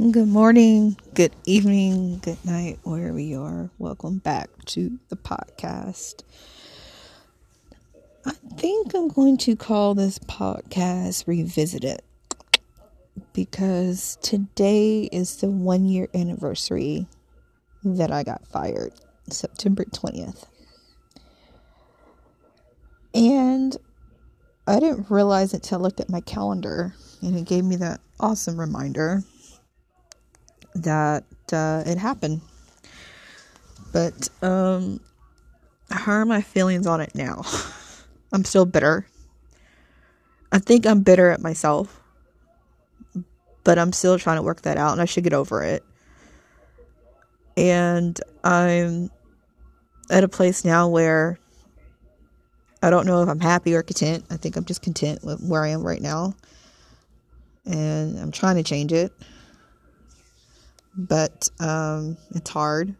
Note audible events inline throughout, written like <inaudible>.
Good morning, good evening, good night, wherever you are. Welcome back to the podcast. I think I'm going to call this podcast Revisited because today is the one year anniversary that I got fired, September 20th. And I didn't realize it until I looked at my calendar and it gave me that awesome reminder that uh, it happened. But um, how are my feelings on it now? <laughs> I'm still bitter. I think I'm bitter at myself, but I'm still trying to work that out, and I should get over it. And I'm at a place now where I don't know if I'm happy or content. I think I'm just content with where I am right now. And I'm trying to change it but um, it's hard.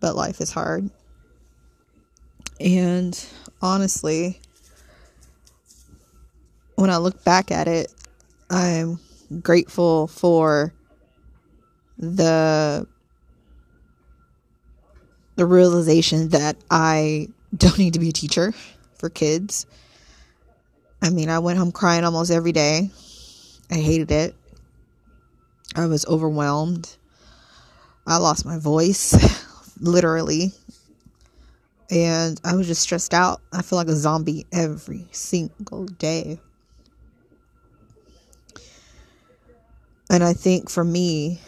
But life is hard. And honestly, when I look back at it, I'm grateful for the the realization that I don't need to be a teacher for kids. I mean, I went home crying almost every day. I hated it. I was overwhelmed. I lost my voice, <laughs> literally. And I was just stressed out. I feel like a zombie every single day. And I think for me,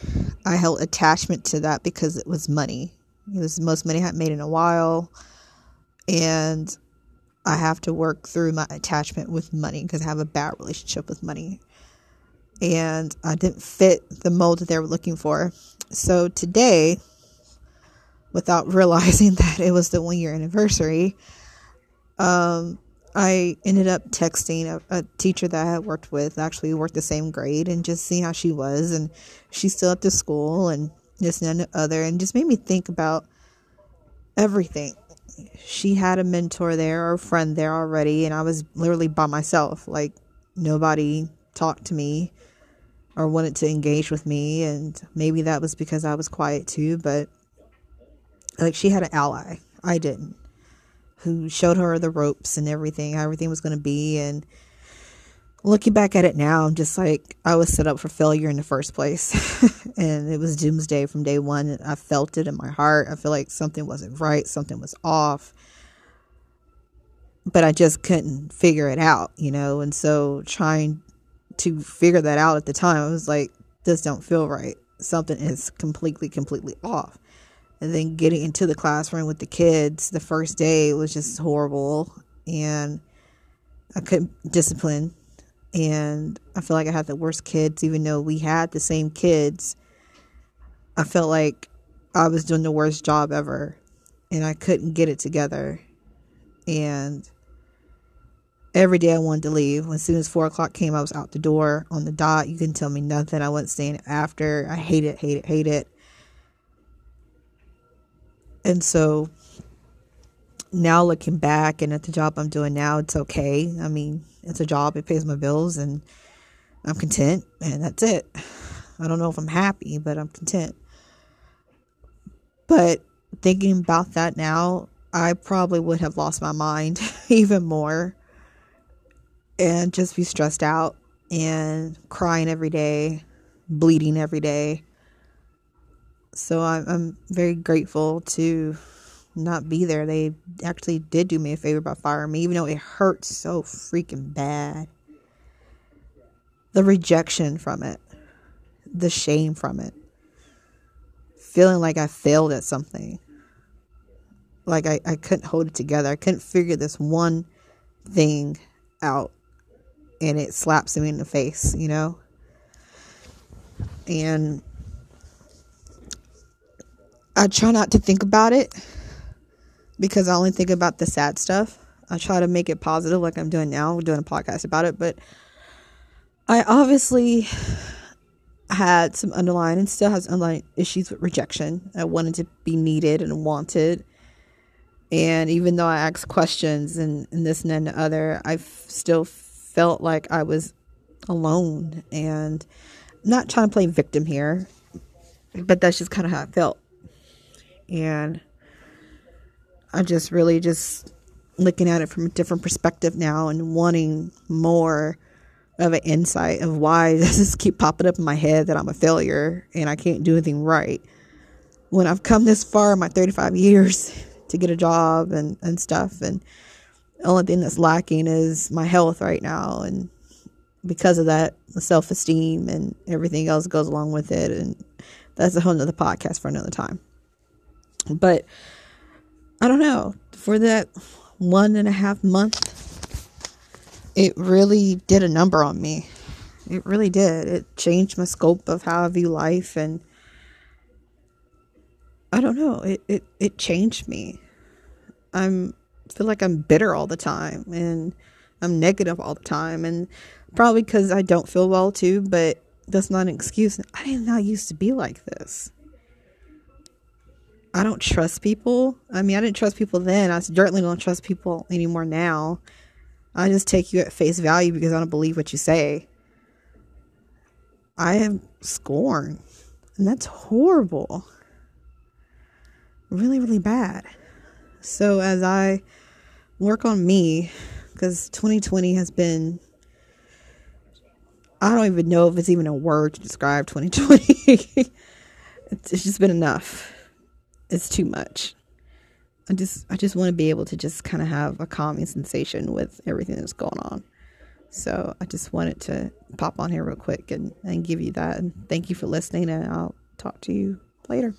I held attachment to that because it was money. It was the most money I had made in a while. And I have to work through my attachment with money because I have a bad relationship with money and I didn't fit the mold that they were looking for. So today, without <laughs> realizing that it was the one year anniversary, um, I ended up texting a, a, teacher that I had worked with, actually worked the same grade, and just seeing how she was. And she's still at the school and this and the other, and just made me think about everything. She had a mentor there or a friend there already, and I was literally by myself. Like, nobody talked to me or wanted to engage with me and maybe that was because I was quiet too but like she had an ally. I didn't who showed her the ropes and everything how everything was going to be and looking back at it now I'm just like I was set up for failure in the first place. <laughs> And it was doomsday from day 1 I felt it in my heart. I feel like something wasn't right something was off. But I just couldn't figure it out, you know, and so trying to figure that out at the time. I was like, this don't feel right. Something is completely, completely off. And then getting into the classroom with the kids the first day was just horrible. And I couldn't discipline. And I feel like I had the worst kids, even though we had the same kids. I felt like I was doing the worst job ever. And I couldn't get it together. And every day I wanted to leave. As soon as four o'clock came, I was out the door on the dot. You couldn't tell me nothing. I wasn't staying after. I hate it, hate it, hate it. And so now looking back and at the job I'm doing now, it's okay. I mean, it's a job, it pays my bills, and I'm content, and that's it. I don't know if I'm happy, but I'm content. But thinking about that now, I probably would have lost my mind <laughs> even more and just be stressed out and crying every day, bleeding every day. So I'm, I'm very grateful to not be there. They actually did do me a favor by firing me, even though it hurt so freaking bad. The rejection from it, the shame from it, feeling like I failed at something. Like I, I couldn't hold it together. I couldn't figure this one thing out and it slaps him in the face, you know? And I try not to think about it because I only think about the sad stuff. I try to make it positive like I'm doing now, doing a podcast about it, but I obviously had some underlying and still has underlying issues with rejection. I wanted to be needed and wanted. And even though I asked questions and, and this and then the other, I still felt like I was alone and not trying to play victim here, but that's just kind of how I felt. And I just really just looking at it from a different perspective now and wanting more of an insight of why <laughs> does this keep popping up in my head that I'm a failure and I can't do anything right. When I've come this far in my 35 years <laughs> to get a job and, and stuff, and the only thing that's lacking is my health right now. And because of that, self esteem and everything else goes along with it. And that's a whole nother podcast for another time. But I don't know. For that one and a half month it really did a number on me. It really did. It changed my scope of how I view life and I don't know. It it, it changed me. I'm feel like I'm bitter all the time and I'm negative all the time and probably because I don't feel well too, but that's not an excuse. I did not used to be like this. I don't trust people. I mean, I didn't trust people then. I certainly don't trust people anymore now. I just take you at face value because I don't believe what you say. I am scorn. And that's horrible. Really, really bad. So as I work on me, because 2020 has been, I don't even know if it's even a word to describe 2020. <laughs> it's just been enough. It's too much. I just I just want to be able to just kind of have a calming sensation with everything that's going on. So I just wanted to pop on here real quick and, and give you that. And thank you for listening and I'll talk to you later.